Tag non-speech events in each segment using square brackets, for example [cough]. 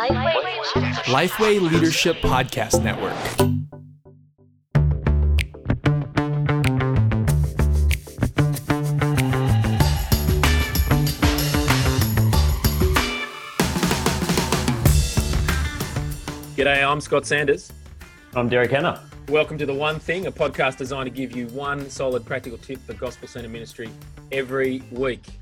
Lifeway Leadership Podcast Network. G'day, I'm Scott Sanders. I'm Derek Hanna. Welcome to The One Thing, a podcast designed to give you one solid practical tip for gospel centre ministry every week.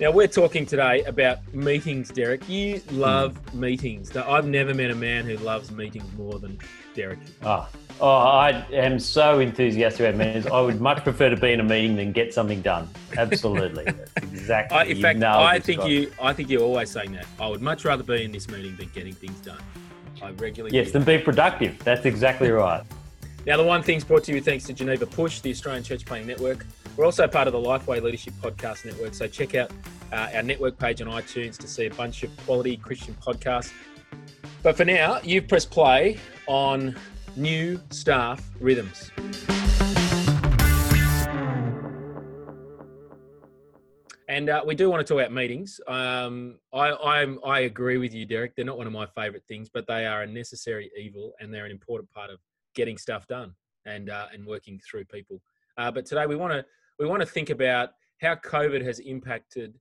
Now, we're talking today about meetings, Derek. You love meetings. Now, I've never met a man who loves meetings more than Derek. Oh, oh, I am so enthusiastic about meetings. I would much prefer to be in a meeting than get something done. Absolutely, That's [laughs] exactly. I, in fact, I think you. I think you're always saying that. I would much rather be in this meeting than getting things done. I regularly. Yes, do then be productive. That's exactly right. [laughs] Now, the one thing's brought to you thanks to Geneva Push, the Australian Church Planting Network. We're also part of the Lifeway Leadership Podcast Network, so check out uh, our network page on iTunes to see a bunch of quality Christian podcasts. But for now, you've pressed play on new staff rhythms. And uh, we do want to talk about meetings. Um, I, I'm, I agree with you, Derek. They're not one of my favourite things, but they are a necessary evil, and they're an important part of getting stuff done and uh, and working through people. Uh, but today we want to we want to think about how COVID has impacted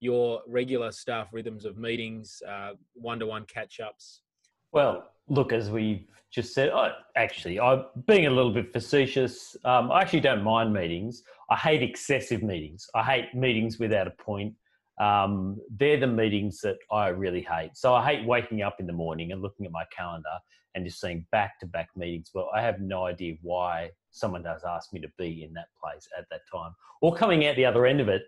your regular staff rhythms of meetings, uh, one-to-one catch-ups. Well, look, as we've just said, I, actually, I'm being a little bit facetious. Um, I actually don't mind meetings. I hate excessive meetings. I hate meetings without a point. Um, they're the meetings that I really hate. So I hate waking up in the morning and looking at my calendar and just seeing back to back meetings. Well, I have no idea why someone does ask me to be in that place at that time or coming out the other end of it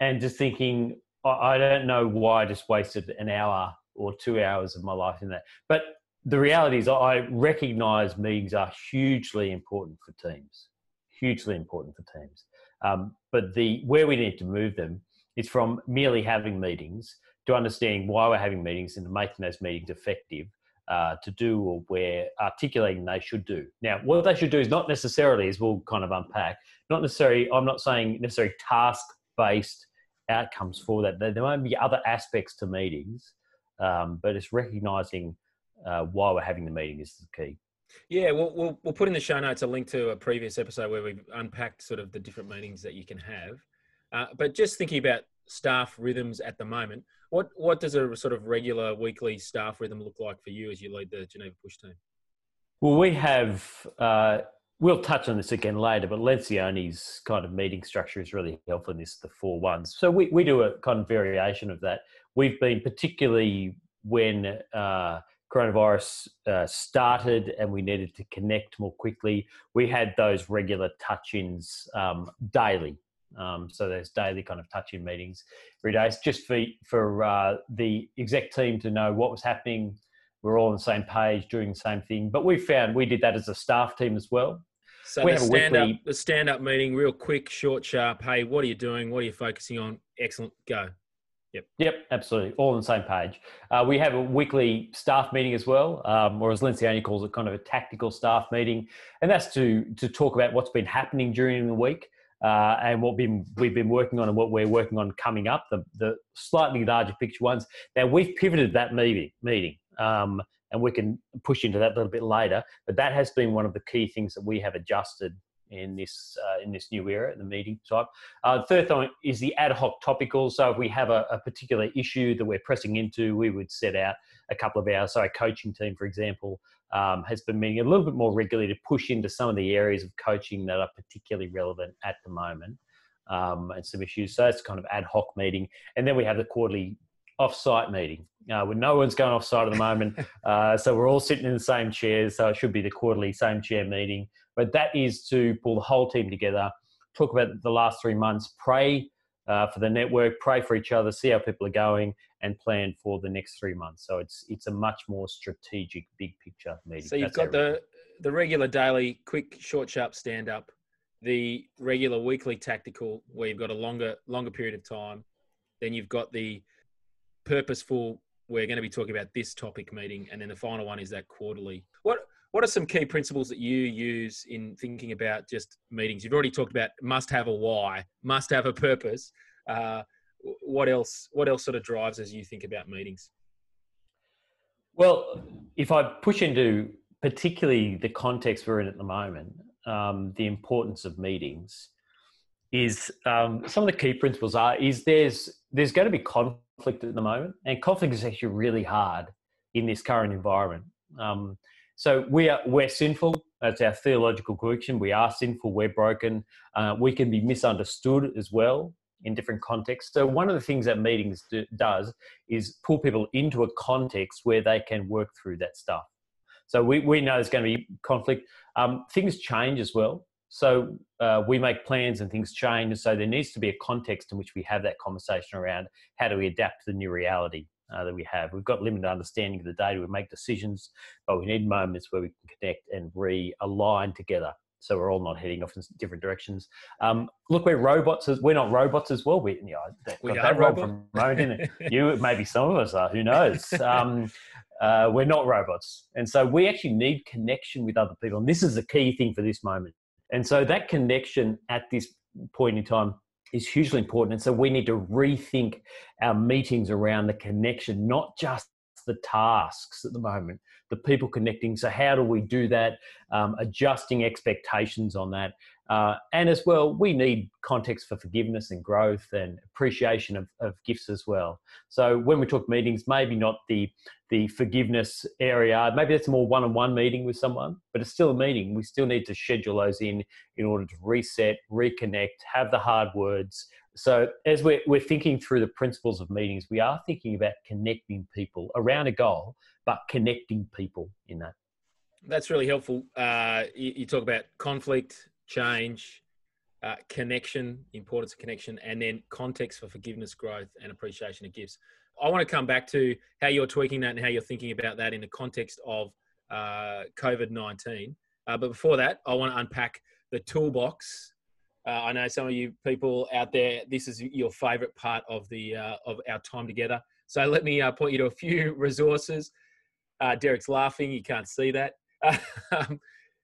and just thinking, I don't know why I just wasted an hour or two hours of my life in that. But the reality is, I recognize meetings are hugely important for teams, hugely important for teams. Um, but the where we need to move them is from merely having meetings to understanding why we're having meetings and making those meetings effective. Uh, to do or we're articulating they should do. Now, what they should do is not necessarily, as we'll kind of unpack, not necessarily, I'm not saying necessarily task based outcomes for that. There, there might be other aspects to meetings, um, but it's recognizing uh, why we're having the meeting is the key. Yeah, we'll, we'll we'll put in the show notes a link to a previous episode where we've unpacked sort of the different meetings that you can have. Uh, but just thinking about staff rhythms at the moment, what what does a sort of regular weekly staff rhythm look like for you as you lead the Geneva Push team? Well, we have, uh, we'll touch on this again later, but Lencioni's kind of meeting structure is really helpful in this, the four ones. So we, we do a kind of variation of that. We've been particularly when uh, coronavirus uh, started and we needed to connect more quickly, we had those regular touch-ins um, daily. Um, so there's daily kind of touch-in meetings every day. It's just for, for uh, the exec team to know what was happening, we're all on the same page doing the same thing. But we found we did that as a staff team as well. So We the have a stand up, weekly- the stand up meeting, real quick, short, sharp. Hey, what are you doing? What are you focusing on? Excellent, go. Yep. Yep, absolutely, all on the same page. Uh, we have a weekly staff meeting as well, um, or as Lencioni calls it, kind of a tactical staff meeting, and that's to to talk about what's been happening during the week uh, and what been, we've been working on and what we're working on coming up. The the slightly larger picture ones. Now we've pivoted that meeting meeting. Um, and we can push into that a little bit later. But that has been one of the key things that we have adjusted in this uh, in this new era, the meeting type. Uh, third thing is the ad hoc topical. So if we have a, a particular issue that we're pressing into, we would set out a couple of hours. So our coaching team, for example, um, has been meeting a little bit more regularly to push into some of the areas of coaching that are particularly relevant at the moment. Um, and some issues. So it's kind of ad hoc meeting. And then we have the quarterly off-site meeting uh, when no one's going off-site at the moment. [laughs] Uh, so we're all sitting in the same chairs. So it should be the quarterly same chair meeting. But that is to pull the whole team together, talk about the last three months, pray uh, for the network, pray for each other, see how people are going, and plan for the next three months. So it's it's a much more strategic, big picture meeting. So you've That's got the the regular daily, quick, short, sharp stand up, the regular weekly tactical where you've got a longer longer period of time. Then you've got the purposeful. We're going to be talking about this topic meeting, and then the final one is that quarterly. What what are some key principles that you use in thinking about just meetings? You've already talked about must have a why, must have a purpose. Uh, what else? What else sort of drives as you think about meetings? Well, if I push into particularly the context we're in at the moment, um, the importance of meetings is um, some of the key principles are is there's there's going to be conflict at the moment, and conflict is actually really hard in this current environment. Um, so we are we're sinful. That's our theological conviction. We are sinful. We're broken. Uh, we can be misunderstood as well in different contexts. So one of the things that meetings do, does is pull people into a context where they can work through that stuff. So we, we know there's going to be conflict. Um, things change as well. So uh, we make plans and things change. So there needs to be a context in which we have that conversation around how do we adapt to the new reality uh, that we have. We've got limited understanding of the data. We make decisions, but we need moments where we can connect and realign together. So we're all not heading off in different directions. Um, look, we're robots. As, we're not robots as well. We, you know, We got are that wrong robot. from Rowan, didn't it? [laughs] You, maybe some of us are. Who knows? [laughs] Um, uh, we're not robots, and so we actually need connection with other people. And this is the key thing for this moment. And so that connection at this point in time is hugely important. And so we need to rethink our meetings around the connection, not just the tasks at the moment, the people connecting. So, how do we do that? Um, adjusting expectations on that. Uh, and as well, we need context for forgiveness and growth and appreciation of, of gifts as well. So, when we talk meetings, maybe not the the forgiveness area. Maybe it's a more one-on-one meeting with someone, but it's still a meeting. We still need to schedule those in in order to reset, reconnect, have the hard words. So as we're, we're thinking through the principles of meetings, we are thinking about connecting people around a goal, but connecting people in that. That's really helpful. Uh, you, you talk about conflict, change, uh, connection, importance of connection, and then context for forgiveness, growth, and appreciation of gifts. I want to come back to how you're tweaking that and how you're thinking about that in the context of uh, COVID 19. Uh, but before that, I want to unpack the toolbox. Uh, I know some of you people out there, this is your favorite part of the uh, of our time together. So let me uh, point you to a few [laughs] resources. Derek's laughing; you can't see that. [laughs]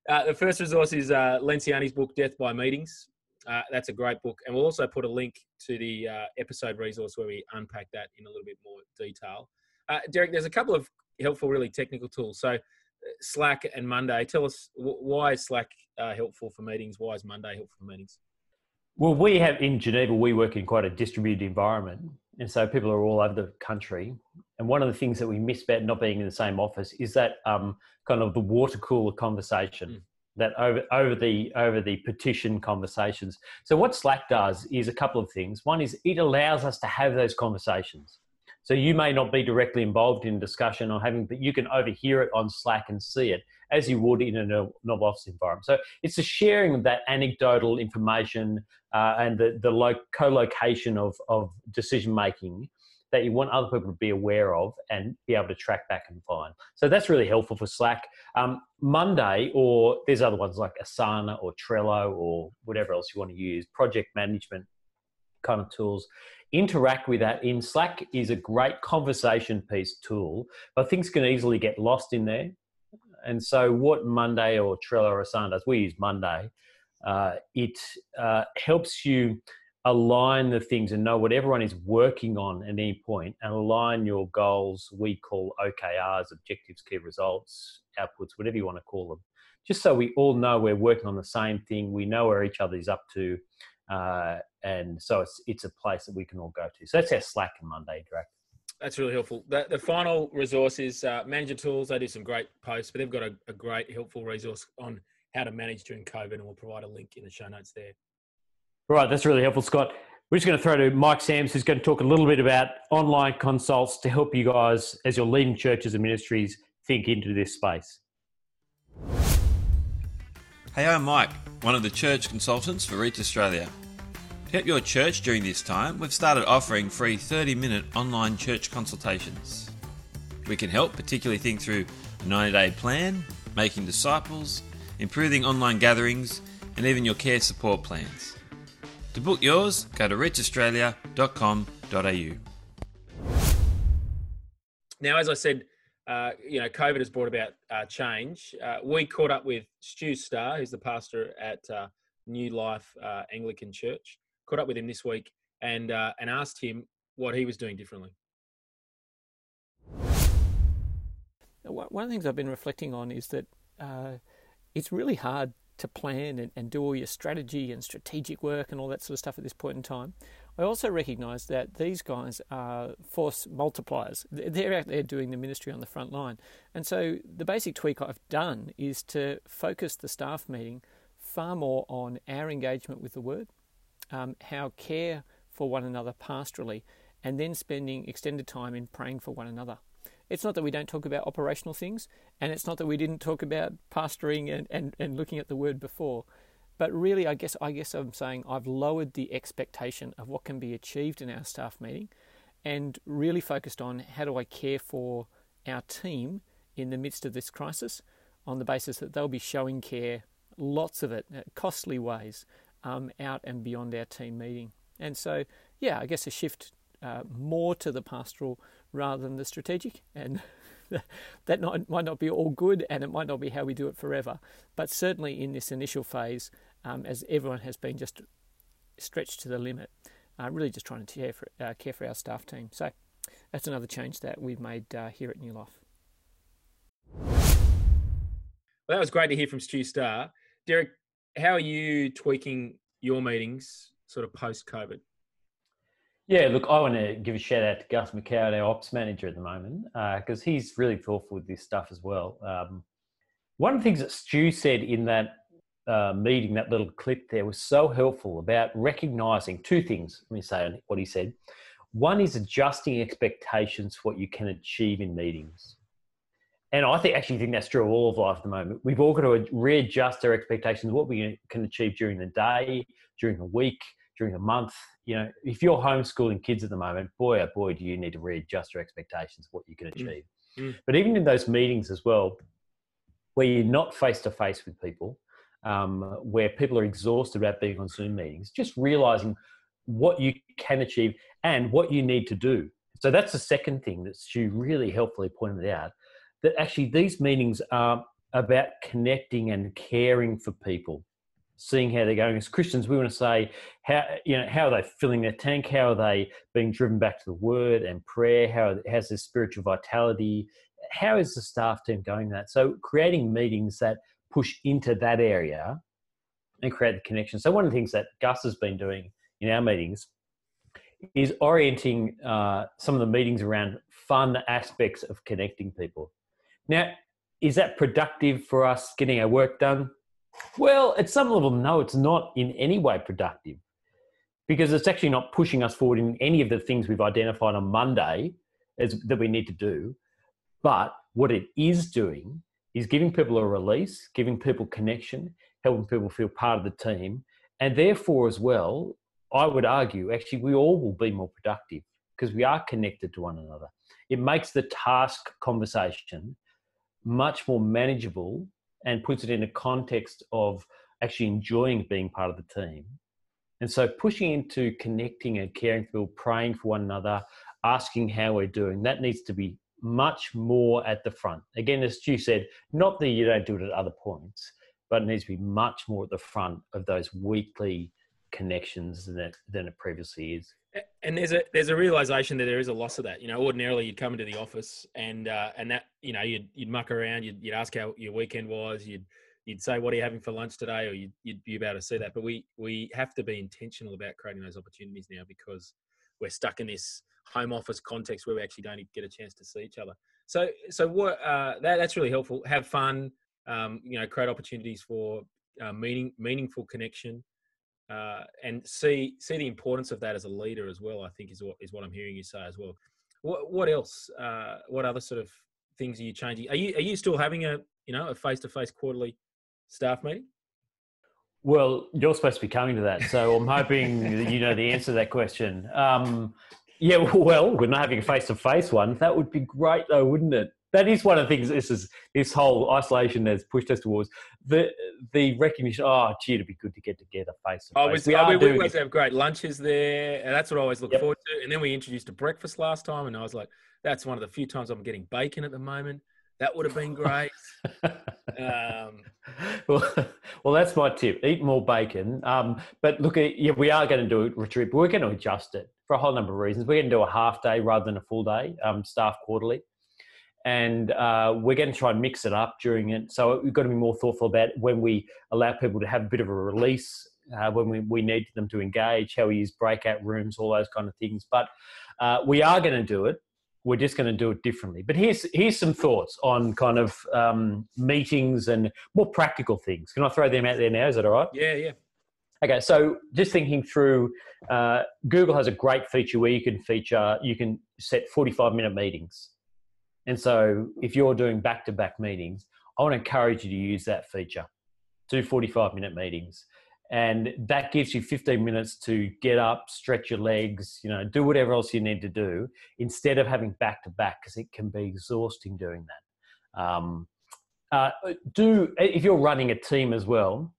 Uh, the first resource is uh, Lencioni's book, Death by Meetings. Uh, that's a great book. And we'll also put a link to the uh, episode resource where we unpack that in a little bit more detail. Uh, Derek, there's a couple of helpful, really technical tools. So, uh, Slack and Monday. Tell us why is Slack uh, helpful for meetings? Why is Monday helpful for meetings? Well, we have in Geneva, we work in quite a distributed environment. And so people are all over the country. And one of the things that we miss about not being in the same office is that um, kind of the water cooler conversation. Mm. That over over the over the petition conversations. So what Slack does is a couple of things. One is it allows us to have those conversations. So you may not be directly involved in discussion or having, but you can overhear it on Slack and see it as you would in a no- novel office environment. So it's a sharing of that anecdotal information uh, and the, the lo- co-location of, of decision making that you want other people to be aware of and be able to track back and find. So that's really helpful for Slack. Um, Monday, or there's other ones like Asana or Trello or whatever else you want to use, project management kind of tools. Interact with that in Slack is a great conversation piece tool, but things can easily get lost in there. And so, what Monday or Trello or Asana does, we use Monday. Uh, it uh, helps you align the things and know what everyone is working on at any point and align your goals we call okrs objectives key results outputs whatever you want to call them just so we all know we're working on the same thing we know where each other is up to uh, and so it's it's a place that we can all go to so that's our slack and monday direct That's really helpful. The, the final resource is uh, Manager Tools. They do some great posts, but they've got a, a great, helpful resource on how to manage during COVID, and we'll provide a link in the show notes there. Right, that's really helpful, Scott. We're just going to throw to Mike Sams, who's going to talk a little bit about online consults to help you guys, as you're leading churches and ministries, think into this space. Hey, I'm Mike, one of the church consultants for Reach Australia. To help your church during this time, we've started offering free 30 minute online church consultations. We can help, particularly think through a 90 day plan, making disciples, improving online gatherings, and even your care support plans. To book yours, go to reachaustralia.com.au. Now, as I said, uh, you know, COVID has brought about uh, change. Uh, we caught up with Stu Starr, who's the pastor at uh, New Life uh, Anglican Church. Caught up with him this week and uh, and asked him what he was doing differently. one of the things I've been reflecting on is that it's really hard to plan and, and do all your strategy and strategic work and all that sort of stuff at this point in time. I also recognise that these guys are force multipliers. They're out there doing the ministry on the front line. And so the basic tweak I've done is to focus the staff meeting far more on our engagement with the Word, um, how care for one another pastorally, and then spending extended time in praying for one another. It's not that we don't talk about operational things, and it's not that we didn't talk about pastoring and, and, and looking at the Word before. But really, I guess I guess I'm saying I've lowered the expectation of what can be achieved in our staff meeting, and really focused on how do I care for our team in the midst of this crisis, on the basis that they'll be showing care, lots of it, uh, costly ways, um, out and beyond our team meeting. And so, yeah, I guess a shift uh, more to the pastoral rather than the strategic, and [laughs] that not, might not be all good, and it might not be how we do it forever. But certainly in this initial phase, um, as everyone has been just stretched to the limit. Uh, really just trying to care for, uh, care for our staff team. So that's another change that we've made uh, here at New Life. Well, that was great to hear from Stu Starr. Derek, how are you tweaking your meetings sort of post COVID? Yeah, look, I want to give a shout out to Gus McCowan, our ops manager at the moment, because uh, he's really thoughtful with this stuff as well. Um, one of the things that Stu said in that uh, meeting, that little clip there, was so helpful about recognizing two things. Let me say what he said. One is adjusting expectations for what you can achieve in meetings. And I think actually think that's true of all of life at the moment. We've all got to readjust our expectations of what we can achieve during the day, during the week, during the month. You know, if you're homeschooling kids at the moment, boy oh boy, do you need to readjust your expectations of what you can mm. achieve. Mm. But even in those meetings as well, where you're not face to face with people, um, where people are exhausted about being on Zoom meetings, just realizing what you can achieve and what you need to do. So that's the second thing that Stu really helpfully pointed out that actually these meetings are about connecting and caring for people, seeing how they're going. As Christians, we want to say how you know how are they filling their tank, how are they being driven back to the Word and prayer, how has their spiritual vitality, how is the staff team going that? So creating meetings that push into that area and create the connection. So one of the things that Gus has been doing in our meetings is orienting uh, some of the meetings around fun aspects of connecting people. Now, is that productive for us getting our work done? Well, at some level, no, it's not in any way productive because it's actually not pushing us forward in any of the things we've identified on Monday as, that we need to do. But what it is doing is giving people a release, giving people connection, helping people feel part of the team. And therefore, as well, I would argue actually we all will be more productive because we are connected to one another. It makes the task conversation much more manageable and puts it in a context of actually enjoying being part of the team. And so pushing into connecting and caring for people, praying for one another, asking how we're doing, that needs to be much more at the front. Again, as Stu said, not that you don't do it at other points, but it needs to be much more at the front of those weekly connections than it, than it previously is. And there's a there's a realization that there is a loss of that. You know, ordinarily you'd come into the office and uh, and that you know you'd you'd muck around, you'd, you'd ask how your weekend was, you'd you'd say what are you having for lunch today, or you'd, you'd be able to see that. But we we have to be intentional about creating those opportunities now because we're stuck in this home office context where we actually don't get a chance to see each other. So, so what uh, that, that's really helpful. Have fun, um, you know, create opportunities for uh, meaning, meaningful connection, uh, and see see the importance of that as a leader as well. I think is what is what I'm hearing you say as well. What what else? Uh, what other sort of things are you changing? Are you are you still having a you know a face to face quarterly staff meeting? Well, you're supposed to be coming to that, so I'm hoping that you know the answer to that question. Um, yeah, [laughs] well, we're not having a face-to-face one. That would be great, though, wouldn't it? That is one of the things. This is this whole isolation has pushed us towards the the recognition. Oh, gee, it'd be good to get together face to face. We, oh, we, we oh, always have great lunches there, and that's what I always look yep. forward to. And then we introduced a breakfast last time, and I was like, that's one of the few times I'm getting bacon at the moment. That would have been great. um, [laughs] well, [laughs] well, that's my tip. Eat more bacon. Um, but look, yeah, we are going to do a retreat. We're going to adjust it for a whole number of reasons. We're going to do a half day rather than a full day, um, staff quarterly. and uh, we're going to try and mix it up during it. So we've got to be more thoughtful about when we allow people to have a bit of a release, uh, when we, we need them to engage, how we use breakout rooms, all those kind of things. But uh, we are going to do it. We're just going to do it differently. But here's here's some thoughts on kind of um, meetings and more practical things. Can I throw them out there now? Is that all right? Yeah, yeah. Okay, so just thinking through, uh, Google has a great feature where you can feature, you can set 45 minute meetings. And so if you're doing back to back meetings, I want to encourage you to use that feature. Do 45 minute meetings. And that gives you 15 minutes to get up, stretch your legs, you know, do whatever else you need to do instead of having back to back because it can be exhausting doing that. Um, uh, do if you're running a team as well,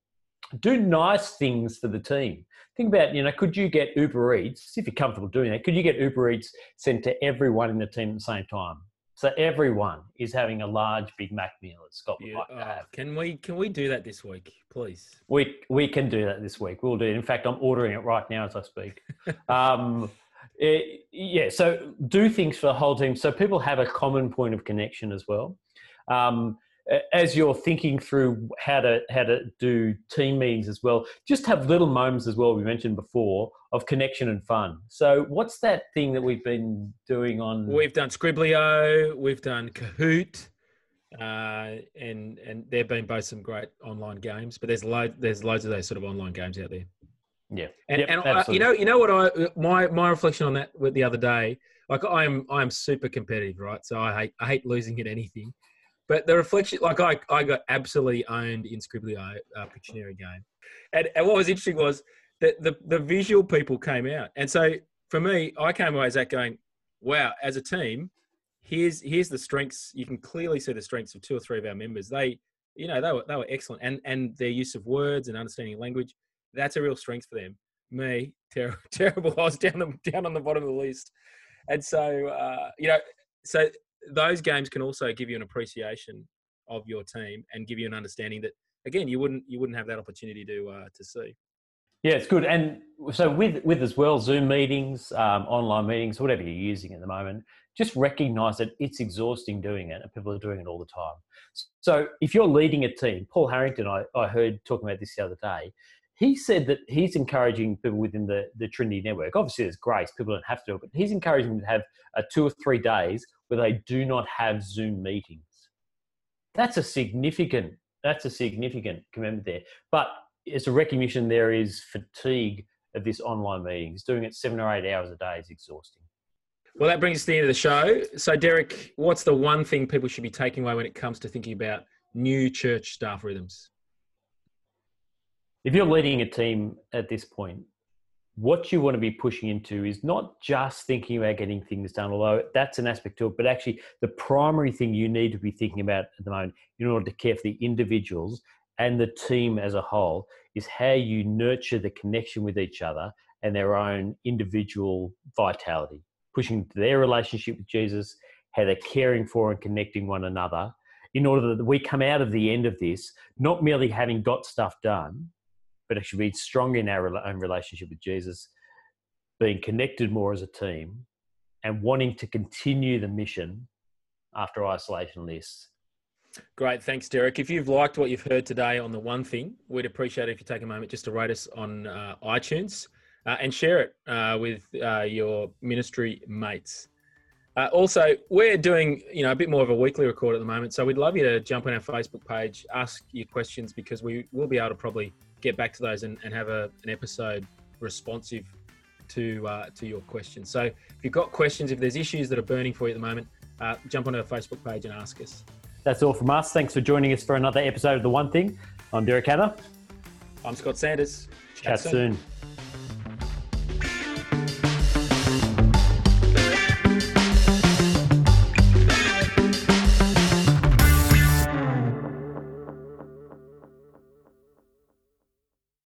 do nice things for the team. Think about, you know, could you get Uber Eats, if you're comfortable doing that, could you get Uber Eats sent to everyone in the team at the same time? So everyone is having a large Big Mac meal at Scott would yeah. like Oh, can we can we do that this week, please? We we can do that this week. We'll do it. In fact, I'm ordering it right now as I speak. [laughs] um, it- yeah. So do things for the whole team, so people have a common point of connection as well. Um, as you're thinking through how to how to do team meetings as well, just have little moments as well. We mentioned before of connection and fun. So what's that thing that we've been doing on? We've done Skribbl.io, we've done Kahoot, uh, and and there've been both some great online games. But there's loads there's loads of those sort of online games out there. yeah. And, Yep, and I, you know, you know what I my my reflection on that the other day, like I'm I'm super competitive, right? So I hate I hate losing at anything. But the reflection, like I I got absolutely owned in Skribbl.io uh, Pictionary game, and and what was interesting was that the the visual people came out, and so for me, I came away as that going, wow, as a team, here's here's the strengths. You can clearly see the strengths of two or three of our members. They you know they were they were excellent, and and their use of words and understanding language that's a real strength for them. Me, [laughs] ter- terrible. I was down the, down on the bottom of the list, and so uh, you know, so those games can also give you an appreciation of your team and give you an understanding that again you wouldn't you wouldn't have that opportunity to uh, to see. Yeah, it's good. And so with with as well, Zoom meetings, um, online meetings, whatever you're using at the moment, just recognise that it's exhausting doing it, and people are doing it all the time. So if you're leading a team, Paul Harrington, I, I heard talking about this the other day. He said that he's encouraging people within the, the Trinity network. Obviously, there's grace; people don't have to do it, but he's encouraging them to have uh, two or three days where they do not have Zoom meetings. That's a significant. That's a significant commitment there. But it's a recognition there is fatigue of this online meetings. Doing it seven or eight hours a day is exhausting. Well, that brings us to the end of the show. So, Derek, what's the one thing people should be taking away when it comes to thinking about new church staff rhythms? If you're leading a team at this point, what you want to be pushing into is not just thinking about getting things done, although that's an aspect to it, but actually the primary thing you need to be thinking about at the moment in order to care for the individuals and the team as a whole is how you nurture the connection with each other and their own individual vitality, pushing their relationship with Jesus, how they're caring for and connecting one another, in order that we come out of the end of this not merely having got stuff done, but actually being strong in our own relationship with Jesus, being connected more as a team, and wanting to continue the mission after isolation lists. Great. Thanks, Derek. If you've liked what you've heard today on the one thing, we'd appreciate it if you take a moment just to rate us on uh, iTunes uh, and share it uh, with uh, your ministry mates. Uh, also, we're doing you know a bit more of a weekly record at the moment, so we'd love you to jump on our Facebook page, ask your questions because we will be able to probably get back to those and, and have a, an episode responsive to uh, to your questions. So if you've got questions, if there's issues that are burning for you at the moment, uh, jump on our Facebook page and ask us. That's all from us. Thanks for joining us for another episode of The One Thing. I'm Derek Hanna. I'm Scott Sanders. Chat soon.